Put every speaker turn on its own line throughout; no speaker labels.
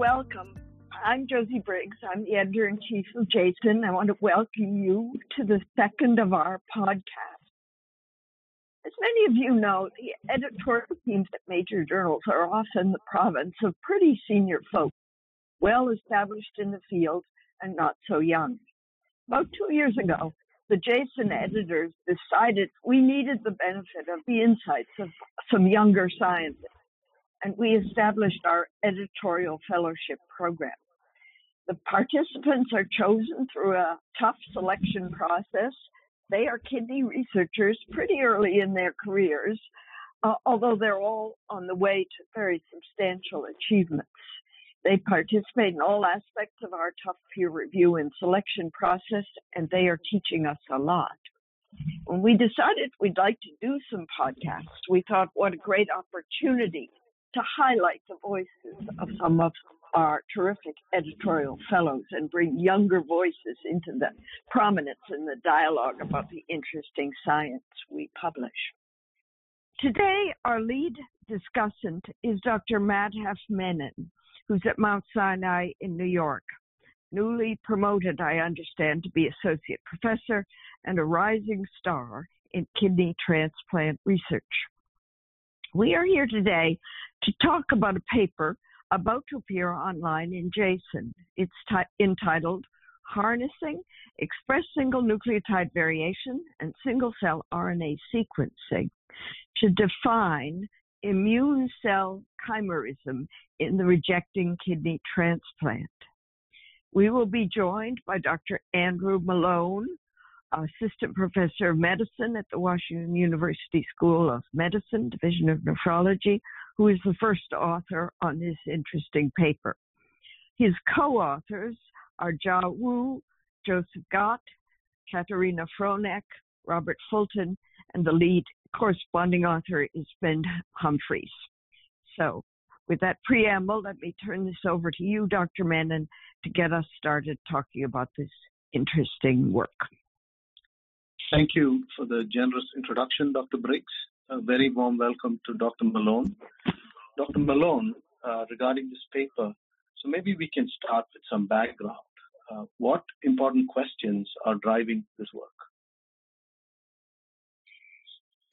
welcome. I'm Josie Briggs. I'm the editor in chief of JASN. I want to welcome you to the second of our podcasts. As many of you know, the editorial teams at major journals are often the province of pretty senior folk, well established in the field and not so young. About two years ago, the JASN editors decided we needed the benefit of the insights of some younger scientists, and we established our editorial fellowship program. The participants are chosen through a tough selection process. They are kidney researchers pretty early in their careers, uh, although they're all on the way to very substantial achievements. They participate in all aspects of our tough peer review and selection process, and they are teaching us a lot. When we decided we'd like to do some podcasts, we thought what a great opportunity to highlight the voices of some of our terrific editorial fellows and bring younger voices into the prominence in the dialogue about the interesting science we publish. Today, our lead discussant is Dr. Madhav Menon, who's at Mount Sinai in New York. Newly promoted, I understand, to be associate professor and a rising star in kidney transplant research. We are here today to talk about a paper about to appear online in JASN. It's t- entitled Harnessing Express Single Nucleotide Variation and Single Cell RNA Sequencing to Define Immune Cell Chimerism in the Rejecting Kidney Transplant. We will be joined by Dr. Andrew Malone, Assistant Professor of Medicine at the Washington University School of Medicine, Division of Nephrology, who is the first author on this interesting paper. His co-authors are Jia Wu, Joseph Gaut, Katarina Fronick, Robert Fulton, and the lead corresponding author is Ben Humphreys. So, with that preamble, let me turn this over to you, Dr. Menon, to get us started talking about this interesting work.
Thank you for the generous introduction, Dr. Briggs a very warm welcome to Dr. Malone. Dr. Malone, uh, regarding this paper, so maybe we can start with some background. Uh, what important questions are driving this work?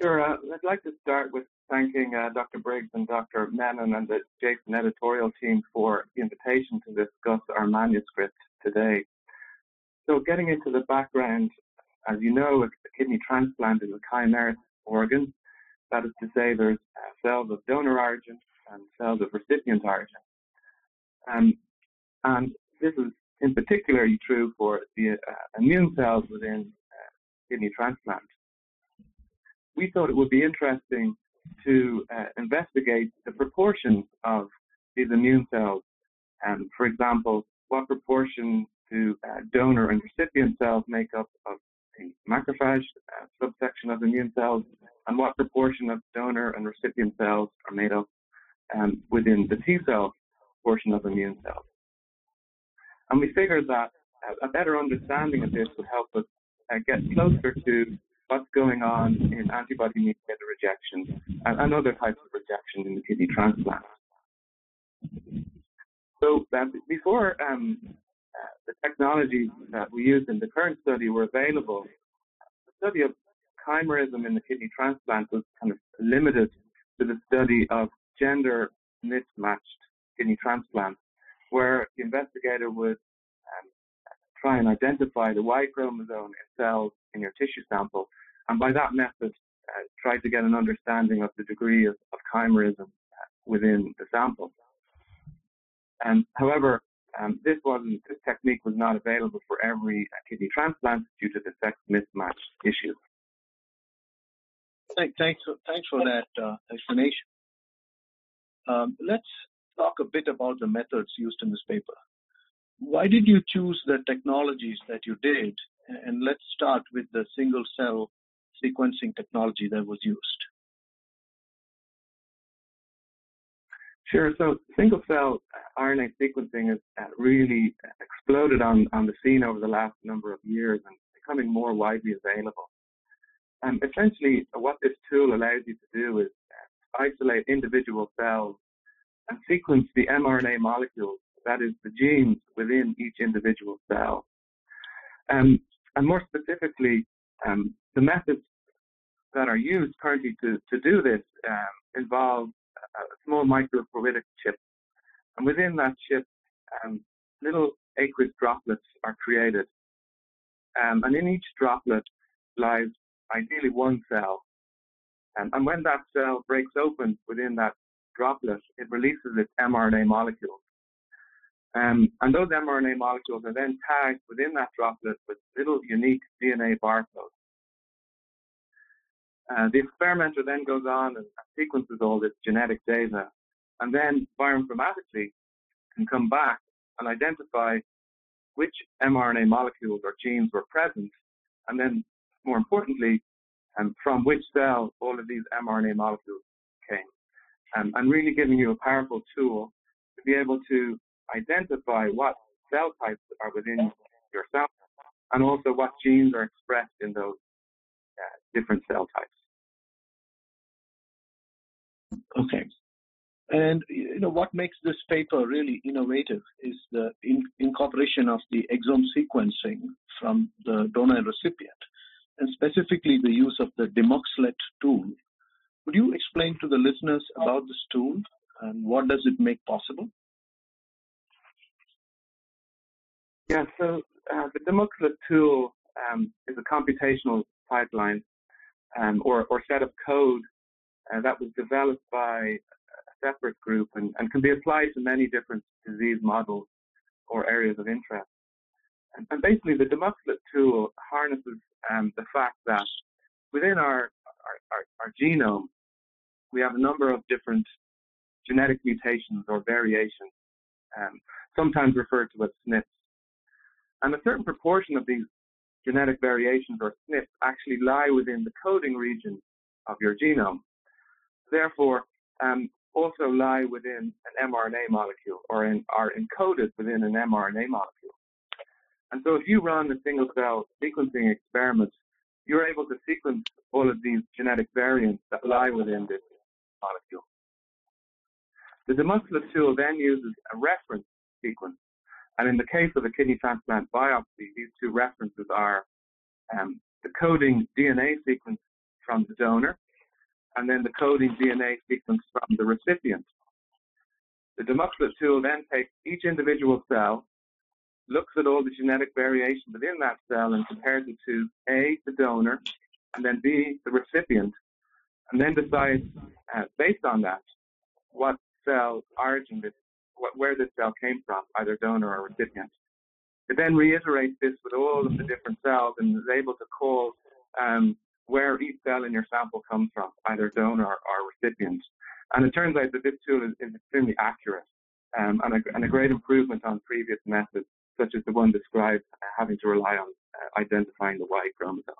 Sure. Uh, I'd like to start with thanking uh, Dr. Briggs and Dr. Menon and the JASN editorial team for the invitation to discuss our manuscript today. So, getting into the background, as you know, a kidney transplant is a chimeric organ that is to say, there's uh, cells of donor origin and cells of recipient origin. Um, and this is in particular true for the uh, immune cells within uh, kidney transplant. We thought it would be interesting to uh, investigate the proportions of these immune cells. And for example, what proportion do uh, donor and recipient cells make up of macrophage uh, subsection of immune cells and what proportion of donor and recipient cells are made up um, within the T cell portion of immune cells. And we figured that a better understanding of this would help us uh, get closer to what's going on in antibody mediated rejection and, and, other types of rejection in the kidney transplant. So uh, before um, the technologies that we used in the current study were available, the study of chimerism in the kidney transplant was kind of limited to the study of gender mismatched kidney transplants, where the investigator would um, try and identify the Y chromosome in cells in your tissue sample, and by that method, uh, try to get an understanding of the degree of, of chimerism uh, within the sample. And however, um, this wasn't this technique was not available for every kidney transplant due to the sex mismatch issue.
Thank, thanks, for, thanks for that uh, explanation. Um, let's talk a bit about the methods used in this paper. Why did you choose the technologies that you did? And let's start with the single cell sequencing technology that was used.
Sure. So single cell RNA sequencing has uh, really exploded on, on the scene over the last number of years and becoming more widely available. And essentially, what this tool allows you to do is uh, isolate individual cells and sequence the mRNA molecules that is the genes within each individual cell. Um, and more specifically, um, the methods that are used currently to, to do this um, involve a small microfluidic chip. And within that chip, um, little aqueous droplets are created. Um, and in each droplet lies ideally one cell. Um, and when that cell breaks open within that droplet, it releases its mRNA molecules. Um, and those mRNA molecules are then tagged within that droplet with little unique DNA barcodes. Uh, the experimenter then goes on and sequences all this genetic data, and then bioinformatically can come back and identify which mRNA molecules or genes were present, and then, more importantly, um, from which cell all of these mRNA molecules came, um, and really giving you a powerful tool to be able to identify what cell types are within your cell, and also what genes are expressed in those different cell types.
Okay. And you know what makes this paper really innovative is the in, incorporation of the exome sequencing from the donor and recipient, and specifically the use of the Demuxlet tool. Would you explain to the listeners about this tool and what does it make possible?
Yeah, so uh, the Demuxlet tool um, is a computational pipeline um, or, or set of code uh, that was developed by a separate group and, and can be applied to many different disease models or areas of interest. And, and basically, the Demuxlet tool harnesses um, the fact that within our, our, our, our genome, we have a number of different genetic mutations or variations, um, sometimes referred to as SNPs. And a certain proportion of these genetic variations or SNPs actually lie within the coding region of your genome therefore um, also lie within an mRNA molecule or in, are encoded within an mRNA molecule. And so if you run a single cell sequencing experiment, you're able to sequence all of these genetic variants that lie within this molecule. The Demuxlet tool then uses a reference sequence. And in the case of a kidney transplant biopsy, these two references are um, the coding DNA sequence from the donor and then the coding DNA sequence from the recipient. The Demuxlet tool then takes each individual cell, looks at all the genetic variation within that cell and compares it to A, the donor, and then B, the recipient, and then decides, uh, based on that, what cell origin this, where this cell came from, either donor or recipient. It then reiterates this with all of the different cells and is able to call um, where each cell in your sample comes from, either donor or, recipient. And it turns out that this tool is, is extremely accurate um, and, a, and, a, great improvement on previous methods, such as the one described uh, having to rely on uh, identifying the Y chromosome.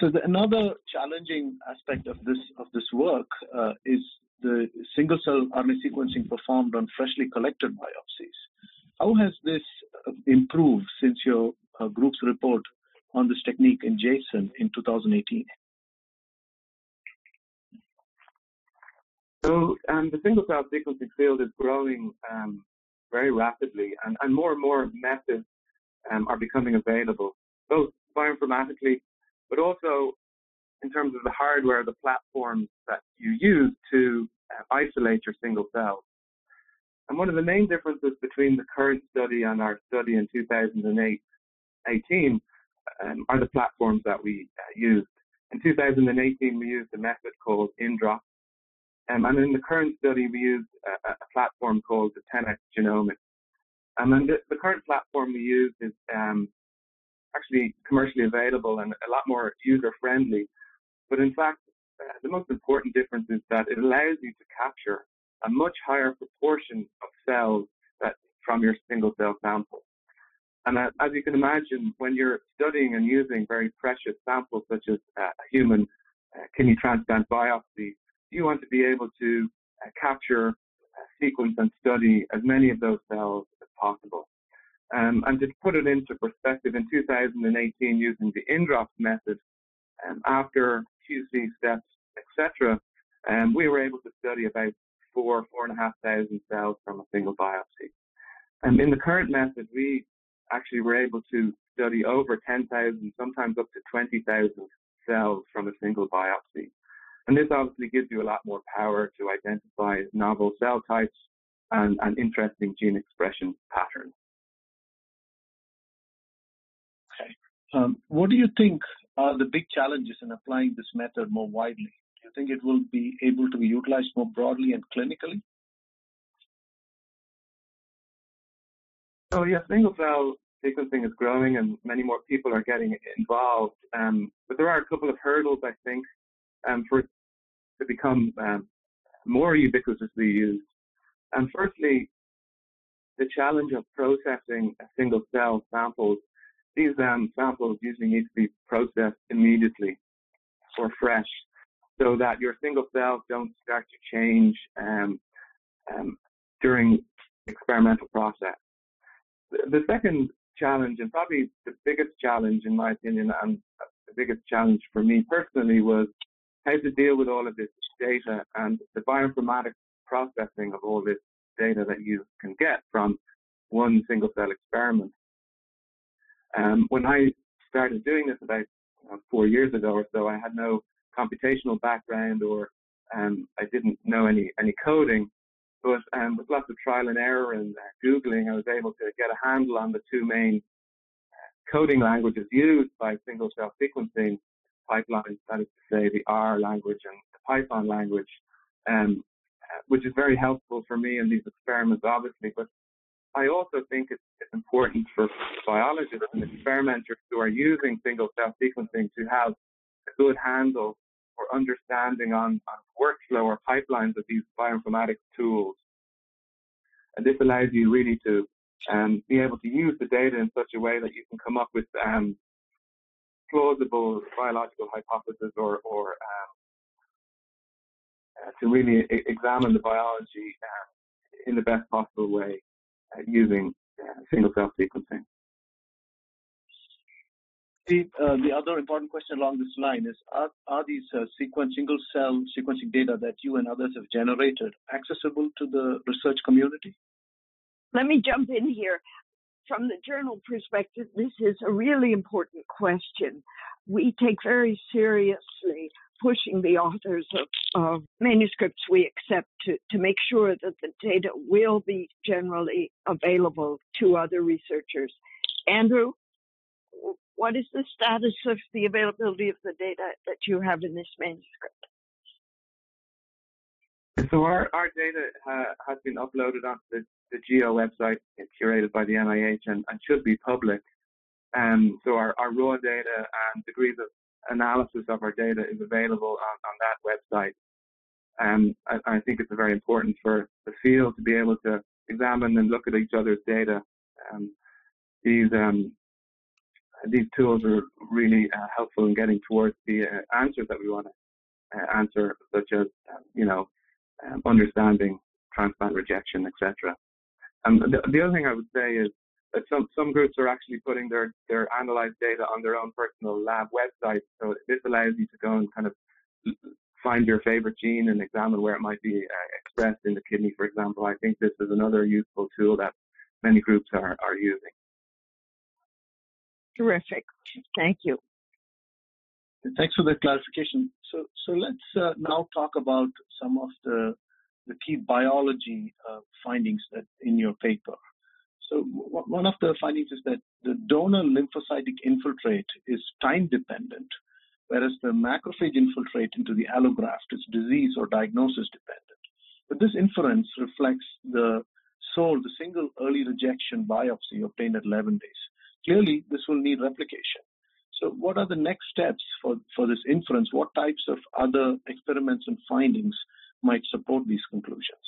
So the, another challenging aspect of this of this work uh, is the single cell RNA sequencing performed on freshly collected biopsies. How has this uh, improved since your uh, group's report on this technique in JASN in 2018?
So um, the single cell sequencing field is growing um, very rapidly, and, and, more and more methods um, are becoming available, both bioinformatically, but also in terms of the hardware, the platforms that you use to uh, isolate your single cells. And one of the main differences between the current study and our study in 2008 18 um, are the platforms that we uh, used. In 2018, we used a method called InDrop. Um, and in the current study, we used a, a platform called the 10x Genomics. And the, the current platform we use is um, actually commercially available and a lot more user friendly. But in fact, uh, the most important difference is that it allows you to capture a much higher proportion of cells that from your single cell sample. And as you can imagine, when you're studying and using very precious samples such as uh, a human uh, kidney transplant biopsy, you want to be able to uh, capture, uh, sequence, and study as many of those cells as possible. Um, and to put it into perspective, in 2018, using the InDrop method, um, after QC steps, etc., um, we were able to study about four, four and a half thousand cells from a single biopsy. And in the current method, we actually were able to study over 10,000, sometimes up to 20,000 cells from a single biopsy. And this obviously gives you a lot more power to identify novel cell types and, and interesting gene expression patterns.
Um, what do you think are the big challenges in applying this method more widely? Do you think it will be able to be utilized more broadly and clinically?
So yeah, single cell sequencing is growing and many more people are getting involved. Um, but there are a couple of hurdles, I think, um, for it to become um, more ubiquitously used. And firstly, the challenge of processing a single cell samples. These um, samples usually need to be processed immediately or fresh so that your single cells don't start to change um, um, during experimental process. The second challenge, and probably the biggest challenge in my opinion, and the biggest challenge for me personally, was how to deal with all of this data and the bioinformatics processing of all this data that you can get from one single cell experiment. Um, when I started doing this about uh, four years ago or so, I had no computational background or um, I didn't know any any coding. But um, with lots of trial and error and uh, Googling, I was able to get a handle on the two main uh, coding languages used by single cell sequencing pipelines, that is to say, the R language and the Python language, um, uh, which is very helpful for me in these experiments, obviously. But I also think it's, it's important for biologists and experimenters who are using single cell sequencing to have a good handle or understanding on, on workflow or pipelines of these bioinformatics tools. And this allows you really to um, be able to use the data in such a way that you can come up with um, plausible biological hypotheses or, or um, uh, to really e- examine the biology um, in the best possible way uh, using uh, single cell sequencing.
The, uh, the other important question along this line is are, are these uh, sequence single cell sequencing data that you and others have generated accessible to the research community?
Let me jump in here. From the journal perspective, this is a really important question. We take very seriously pushing the authors of, of manuscripts we accept to, to make sure that the data will be generally available to other researchers. Andrew, what is the status of the availability of the data that you have in this manuscript?
So our, our data uh, has been uploaded onto the, the GEO website curated by the NIH and, and should be public. Um, so our, our raw data and degrees of analysis of our data is available on, on that website. Um, I, I, think it's very important for the field to be able to examine and look at each other's data. Um, these um, these tools are really uh, helpful in getting towards the uh, answers that we want to uh, answer, such as um, you know um, understanding transplant rejection, etc. And the, the, other thing I would say is some some groups are actually putting their their analyzed data on their own personal lab website. So this allows you to go and kind of find your favorite gene and examine where it might be uh, expressed in the kidney, for example. I think this is another useful tool that many groups are, are using.
Terrific. Thank you.
Thanks for the clarification. So, so let's uh, now talk about some of the the key biology uh, findings that in your paper. So, one of the findings is that the donor lymphocytic infiltrate is time dependent, whereas the macrophage infiltrate into the allograft is disease or diagnosis dependent. But this inference reflects the SOLE, the single early rejection biopsy obtained at 11 days. Clearly, this will need replication. So, what are the next steps for, for this inference? What types of other experiments and findings might support these conclusions?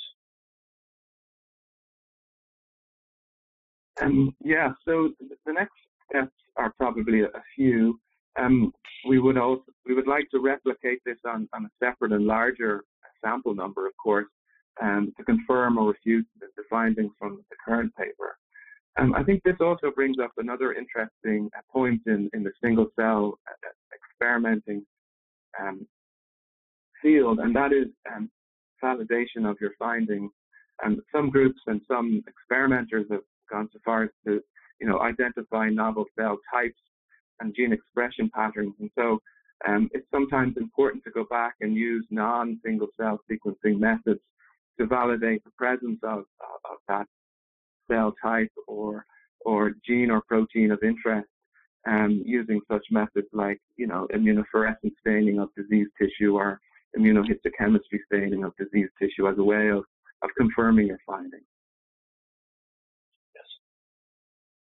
Um, yeah, so the next steps are probably a few. Um, we would also we would like to replicate this on, on a separate and larger sample number, of course, um, to confirm or refute the, findings from the current paper. Um, I think this also brings up another interesting point in, in the single cell experimenting um, field, and that is um, validation of your findings. And some groups and some experimenters have gone so far as to, you know, identify novel cell types and gene expression patterns. And so um, it's sometimes important to go back and use non-single cell sequencing methods to validate the presence of, of that cell type or or gene or protein of interest um, using such methods like you know immunofluorescence staining of diseased tissue or immunohistochemistry staining of diseased tissue as a way of, of confirming your findings.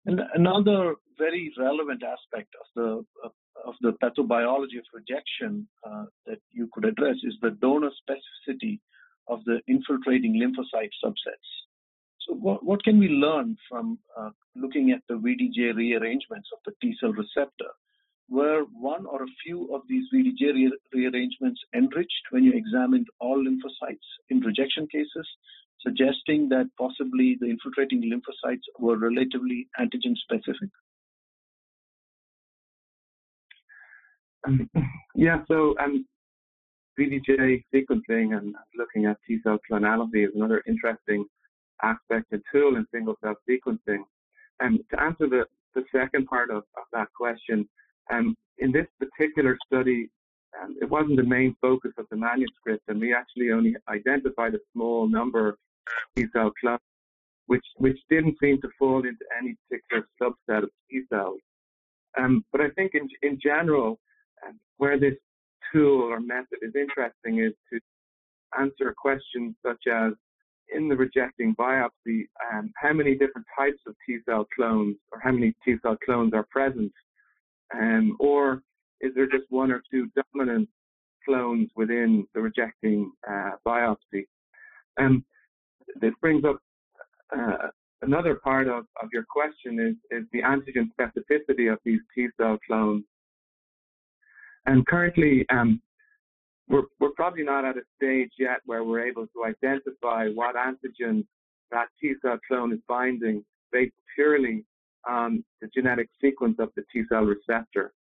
And another very relevant aspect of the of, the pathobiology of rejection uh, that you could address is the donor specificity of the infiltrating lymphocyte subsets. So, what, what can we learn from uh, looking at the VDJ rearrangements of the T cell receptor? Were one or a few of these VDJ re- rearrangements enriched when you examined all lymphocytes in rejection cases, suggesting that possibly the infiltrating lymphocytes were relatively antigen specific?
Um, yeah, so um, VDJ sequencing and looking at T cell clonality is another interesting aspect and tool in single cell sequencing. And to answer the, the second part of, of that question, um, in this particular study, um, it wasn't the main focus of the manuscript, and we actually only identified a small number T cell clones, which which didn't seem to fall into any particular subset of T cells. Um, but I think in in general, um, where this tool or method is interesting is to answer questions such as in the rejecting biopsy, um, how many different types of T cell clones or how many T cell clones are present? Um, or is there just one or two dominant clones within the rejecting uh, biopsy? Um, this brings up uh, another part of, of your question is, is the antigen specificity of these T cell clones. And currently, um, we're, we're probably not at a stage yet where we're able to identify what antigen that T cell clone is binding based purely on the genetic sequence of the T cell receptor.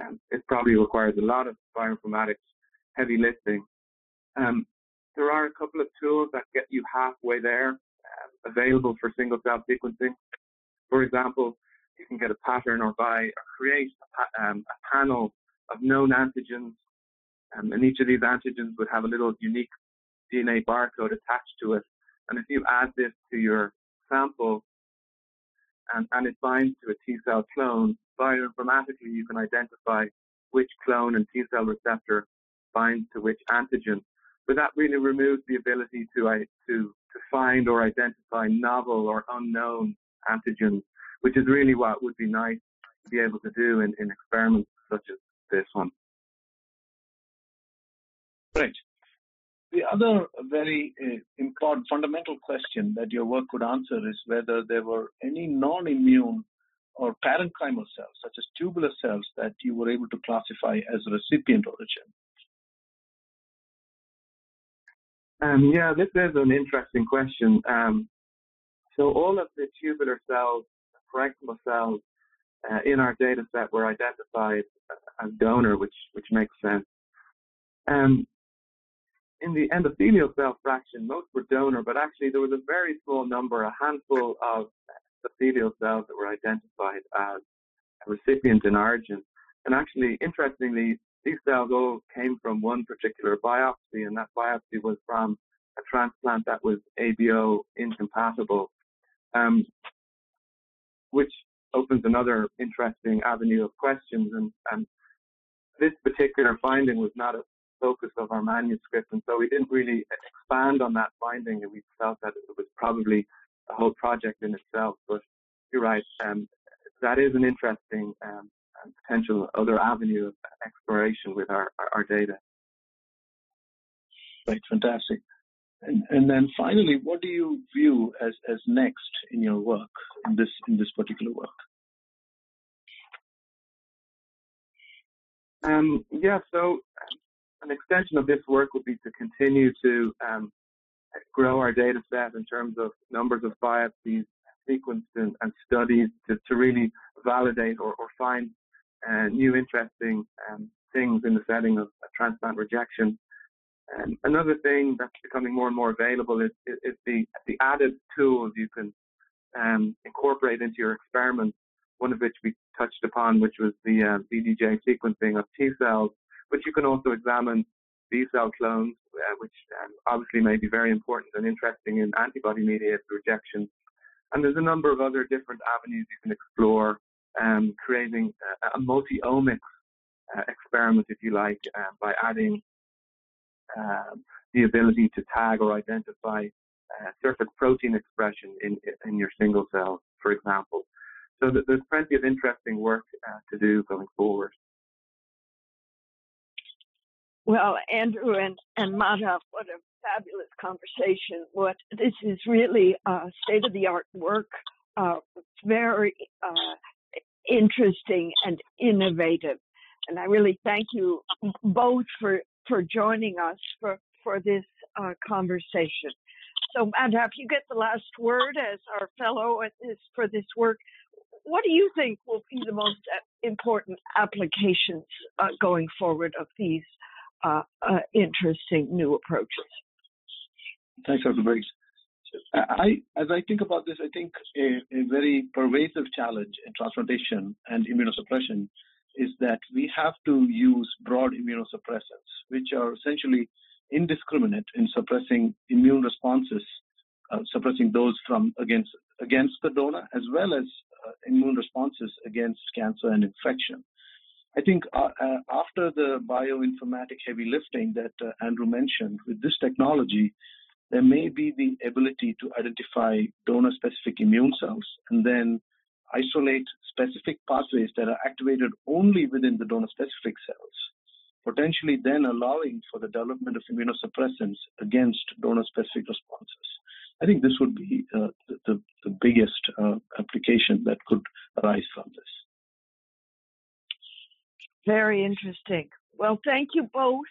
Um, it probably requires a lot of bioinformatics heavy lifting. Um, there are a couple of tools that get you halfway there uh, available for single cell sequencing. For example, you can get a pattern or buy or create a, um, a panel of known antigens um, and each of these antigens would have a little unique DNA barcode attached to it. And if you add this to your sample and, and it binds to a T cell clone, bioinformatically you can identify which clone and T cell receptor binds to which antigen. But that really removes the ability to, uh, to, to find or identify novel or unknown antigens, which is really what would be nice to be able to do in, in experiments such as this one.
Right. The other very uh, important fundamental question that your work could answer is whether there were any non-immune or parenchymal cells, such as tubular cells, that you were able to classify as recipient origin.
Um, yeah, this is an interesting question. Um, so all of the tubular cells, parenchymal cells uh, in our data set were identified as donor, which which makes sense. Um, in the endothelial cell fraction, most were donor, but actually there was a very small number, a handful of endothelial cells that were identified as recipient in origin. And actually, interestingly, these cells all came from one particular biopsy, and that biopsy was from a transplant that was ABO incompatible, um, which opens another interesting avenue of questions. And, and this particular finding was not a focus of our manuscript, and so we didn't really expand on that finding, and we felt that it was probably a whole project in itself. But you're right, um, that is an interesting um, potential other avenue of exploration with our, our, our data.
Right, fantastic. And, and, then finally, what do you view as, as next in your work in this in this particular work?
Um, yeah, so an extension of this work would be to continue to um, grow our data set in terms of numbers of biopsies sequenced and, and studies to, to, really validate or, or find uh, new interesting um, things in the setting of transplant rejection. Um, another thing that's becoming more and more available is, is, is the, the added tools you can um, incorporate into your experiments, one of which we touched upon, which was the uh, VDJ sequencing of T cells, but you can also examine B cell clones, uh, which um, obviously may be very important and interesting in antibody mediated rejection. And there's a number of other different avenues you can explore, um, creating a, a multi-omics uh, experiment, if you like, uh, by adding um, the ability to tag or identify uh, surface protein expression in, in your single cells, for example. So there's plenty of interesting work uh, to do going forward.
Well, Andrew and, and Madhav, what a fabulous conversation. What this is really uh, state of the art work, uh, very uh, interesting and innovative. And I really thank you both for, for joining us for, for this uh, conversation. So, Madhav, you get the last word as our fellow at this, for this work. What do you think will be the most uh, important applications uh, going forward of these uh, uh, interesting new approaches.
Thanks. Briggs. I, as I think about this, I think a, a, very pervasive challenge in transplantation and immunosuppression is that we have to use broad immunosuppressants, which are essentially indiscriminate in suppressing immune responses, uh, suppressing those from against against the donor, as well as uh, immune responses against cancer and infection. I think uh, uh, after the bioinformatic heavy lifting that uh, Andrew mentioned, with this technology, there may be the ability to identify donor specific immune cells and then isolate specific pathways that are activated only within the donor specific cells, potentially then allowing for the development of immunosuppressants against donor specific responses. I think this would be uh, the, the, biggest uh, application that could arise from this.
Very interesting. Well, thank you both.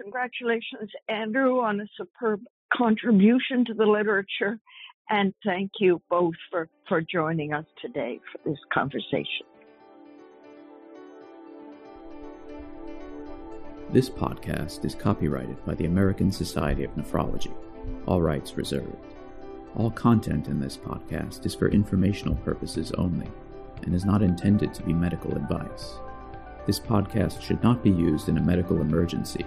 Congratulations, Andrew, on a superb contribution to the literature. And thank you both for, for joining us today for this conversation.
This podcast is copyrighted by the American Society of Nephrology, all rights reserved. All content in this podcast is for informational purposes only and is not intended to be medical advice. This podcast should not be used in a medical emergency